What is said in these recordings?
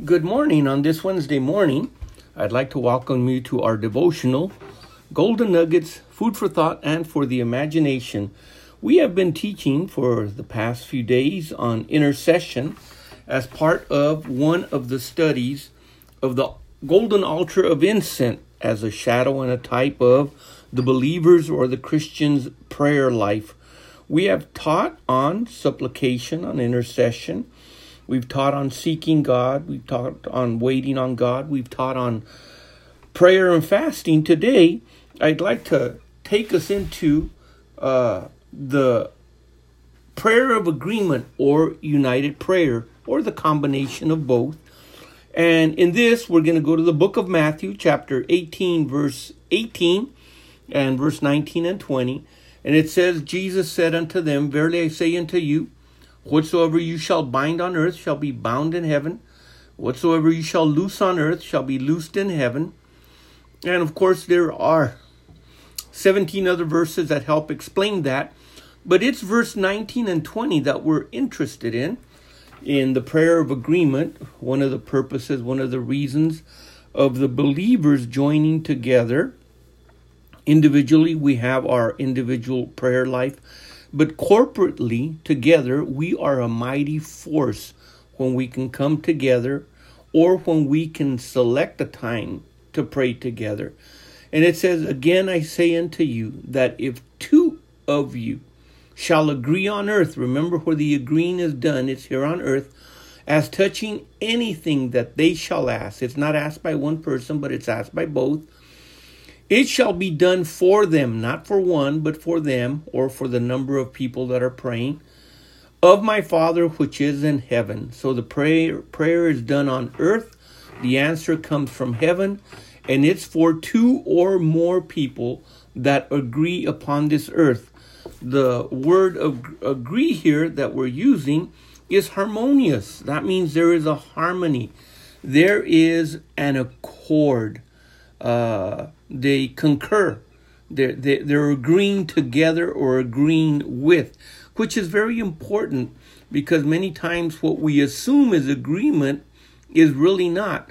Good morning on this Wednesday morning. I'd like to welcome you to our devotional Golden Nuggets, Food for Thought and for the Imagination. We have been teaching for the past few days on intercession as part of one of the studies of the golden altar of incense as a shadow and a type of the believer's or the Christian's prayer life. We have taught on supplication, on intercession We've taught on seeking God. We've taught on waiting on God. We've taught on prayer and fasting. Today, I'd like to take us into uh, the prayer of agreement or united prayer or the combination of both. And in this, we're going to go to the book of Matthew, chapter 18, verse 18, and verse 19 and 20. And it says, Jesus said unto them, Verily I say unto you, Whatsoever you shall bind on earth shall be bound in heaven. Whatsoever you shall loose on earth shall be loosed in heaven. And of course, there are 17 other verses that help explain that. But it's verse 19 and 20 that we're interested in. In the prayer of agreement, one of the purposes, one of the reasons of the believers joining together. Individually, we have our individual prayer life but corporately, together, we are a mighty force when we can come together or when we can select a time to pray together. And it says, Again, I say unto you that if two of you shall agree on earth, remember where the agreeing is done, it's here on earth, as touching anything that they shall ask. It's not asked by one person, but it's asked by both it shall be done for them, not for one, but for them, or for the number of people that are praying, of my Father which is in heaven. So the prayer, prayer is done on earth, the answer comes from heaven, and it's for two or more people that agree upon this earth. The word of agree here that we're using is harmonious. That means there is a harmony, there is an accord. They concur. They're, they're agreeing together or agreeing with, which is very important because many times what we assume is agreement is really not.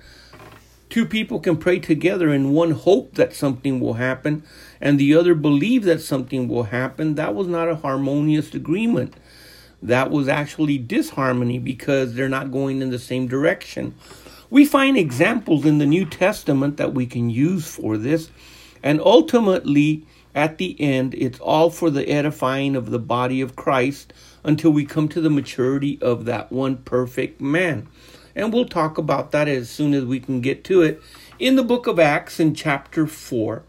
Two people can pray together and one hope that something will happen and the other believe that something will happen. That was not a harmonious agreement. That was actually disharmony because they're not going in the same direction. We find examples in the New Testament that we can use for this. And ultimately, at the end, it's all for the edifying of the body of Christ until we come to the maturity of that one perfect man. And we'll talk about that as soon as we can get to it. In the book of Acts, in chapter 4,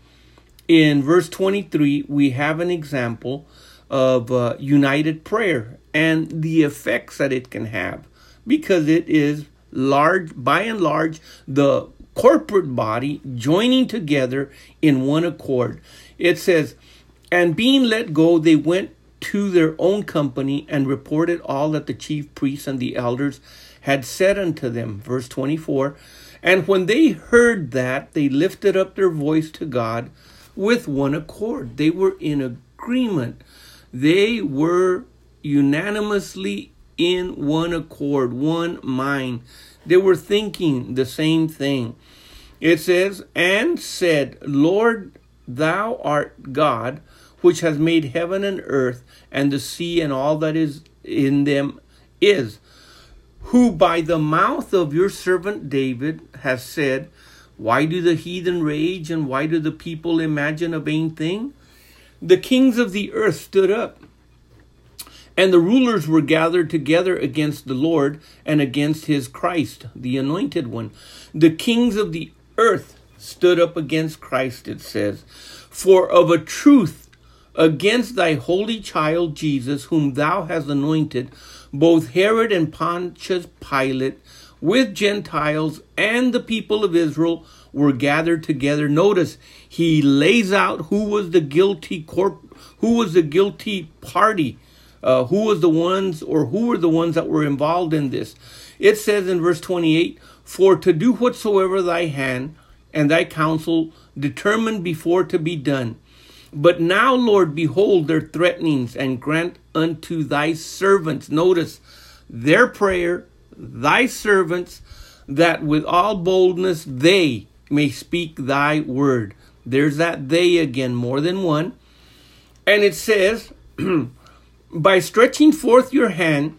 in verse 23, we have an example of uh, united prayer and the effects that it can have because it is large, by and large, the corporate body joining together in one accord. It says, And being let go, they went to their own company and reported all that the chief priests and the elders had said unto them. Verse 24. And when they heard that, they lifted up their voice to God with one accord. They were in agreement. They were unanimously in one accord, one mind. They were thinking the same thing. It says, and said, Lord, thou art God, which has made heaven and earth, and the sea and all that is in them is, who by the mouth of your servant David has said, Why do the heathen rage, and why do the people imagine a vain thing? The kings of the earth stood up and the rulers were gathered together against the Lord and against his Christ, the anointed one. The kings of the earth stood up against Christ, it says. For of a truth, against thy holy child Jesus, whom thou hast anointed, both Herod and Pontius Pilate, with Gentiles and the people of Israel, were gathered together. Notice he lays out who was the guilty corp, who was the guilty party uh, who was the ones or who were the ones that were involved in this. It says in verse 28 For to do whatsoever thy hand and thy counsel determined before to be done. But now, Lord, behold their threatenings and grant unto thy servants, notice their prayer, thy servants, that with all boldness they may speak thy word. There's that they again, more than one. And it says, by stretching forth your hand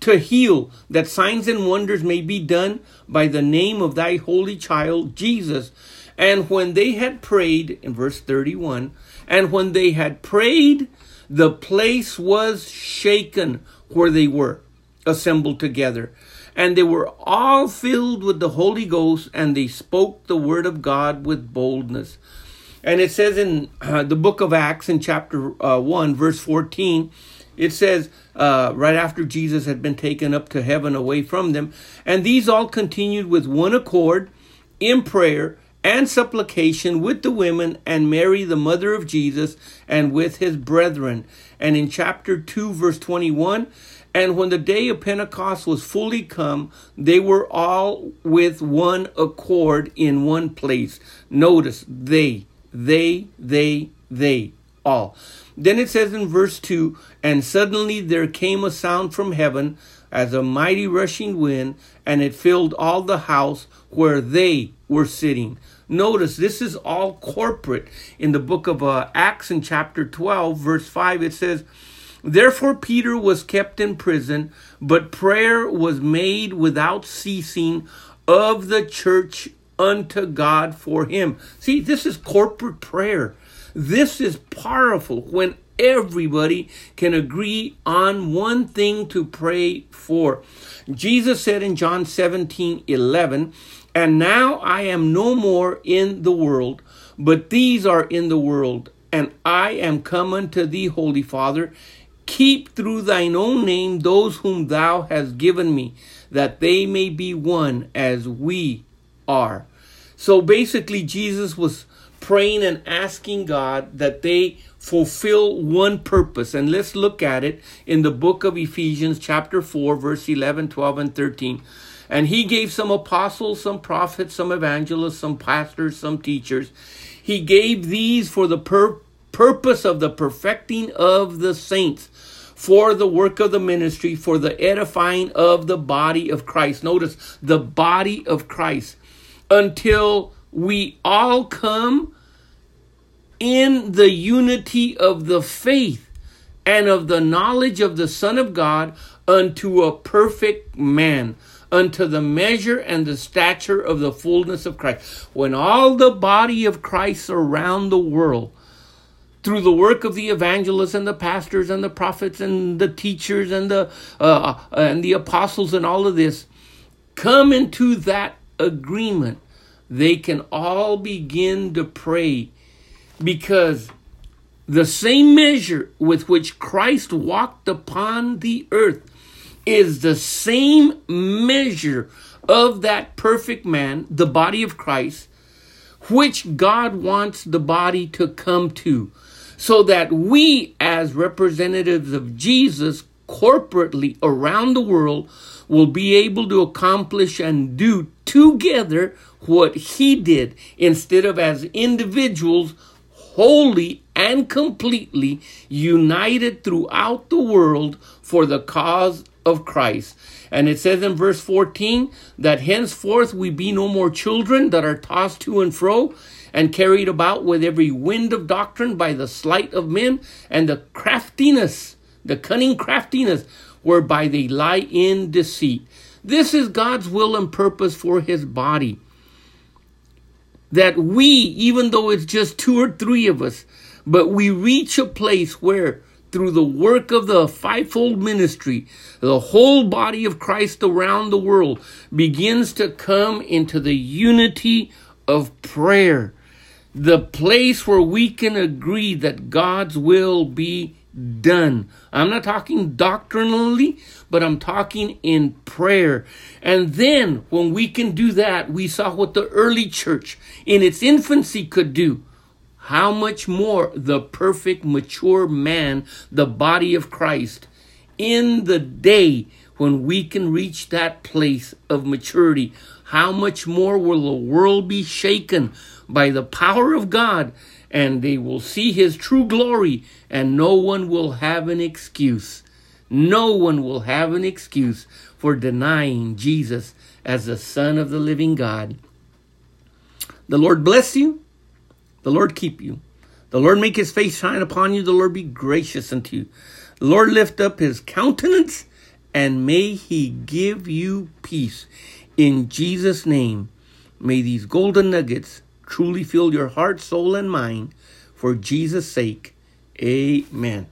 to heal, that signs and wonders may be done by the name of thy holy child, Jesus. And when they had prayed, in verse 31, and when they had prayed, the place was shaken where they were assembled together. And they were all filled with the Holy Ghost, and they spoke the word of God with boldness. And it says in uh, the book of Acts, in chapter uh, 1, verse 14, it says, uh, right after Jesus had been taken up to heaven away from them, and these all continued with one accord in prayer and supplication with the women and Mary, the mother of Jesus, and with his brethren. And in chapter 2, verse 21, and when the day of Pentecost was fully come, they were all with one accord in one place. Notice they, they, they, they, all. Then it says in verse 2 And suddenly there came a sound from heaven as a mighty rushing wind, and it filled all the house where they were sitting. Notice this is all corporate. In the book of uh, Acts, in chapter 12, verse 5, it says, Therefore Peter was kept in prison, but prayer was made without ceasing of the church unto God for him. See, this is corporate prayer. This is powerful when everybody can agree on one thing to pray for. Jesus said in John 17 11, And now I am no more in the world, but these are in the world, and I am come unto thee, Holy Father. Keep through thine own name those whom thou hast given me, that they may be one as we are. So basically, Jesus was praying and asking God that they fulfill one purpose. And let's look at it in the book of Ephesians, chapter 4, verse 11, 12, and 13. And he gave some apostles, some prophets, some evangelists, some pastors, some teachers. He gave these for the pur- purpose of the perfecting of the saints, for the work of the ministry, for the edifying of the body of Christ. Notice the body of Christ until we all come in the unity of the faith and of the knowledge of the Son of God unto a perfect man, unto the measure and the stature of the fullness of Christ. When all the body of Christ around the world, through the work of the evangelists and the pastors and the prophets and the teachers and the uh, and the apostles and all of this, come into that agreement they can all begin to pray because the same measure with which Christ walked upon the earth is the same measure of that perfect man, the body of Christ, which God wants the body to come to, so that we, as representatives of Jesus, corporately around the world, will be able to accomplish and do together what he did instead of as individuals wholly and completely united throughout the world for the cause of Christ. And it says in verse 14 that henceforth we be no more children that are tossed to and fro and carried about with every wind of doctrine by the sleight of men and the craftiness, the cunning craftiness whereby they lie in deceit. This is God's will and purpose for his body. That we, even though it's just two or three of us, but we reach a place where through the work of the fivefold ministry, the whole body of Christ around the world begins to come into the unity of prayer. The place where we can agree that God's will be done. I'm not talking doctrinally, but I'm talking in prayer. And then when we can do that, we saw what the early church in its infancy could do. How much more the perfect, mature man, the body of Christ, in the day when we can reach that place of maturity, how much more will the world be shaken by the power of God and they will see his true glory, and no one will have an excuse. No one will have an excuse for denying Jesus as the Son of the living God. The Lord bless you. The Lord keep you. The Lord make his face shine upon you. The Lord be gracious unto you. The Lord lift up his countenance and may he give you peace. In Jesus' name, may these golden nuggets truly fill your heart, soul, and mind for Jesus' sake. Amen.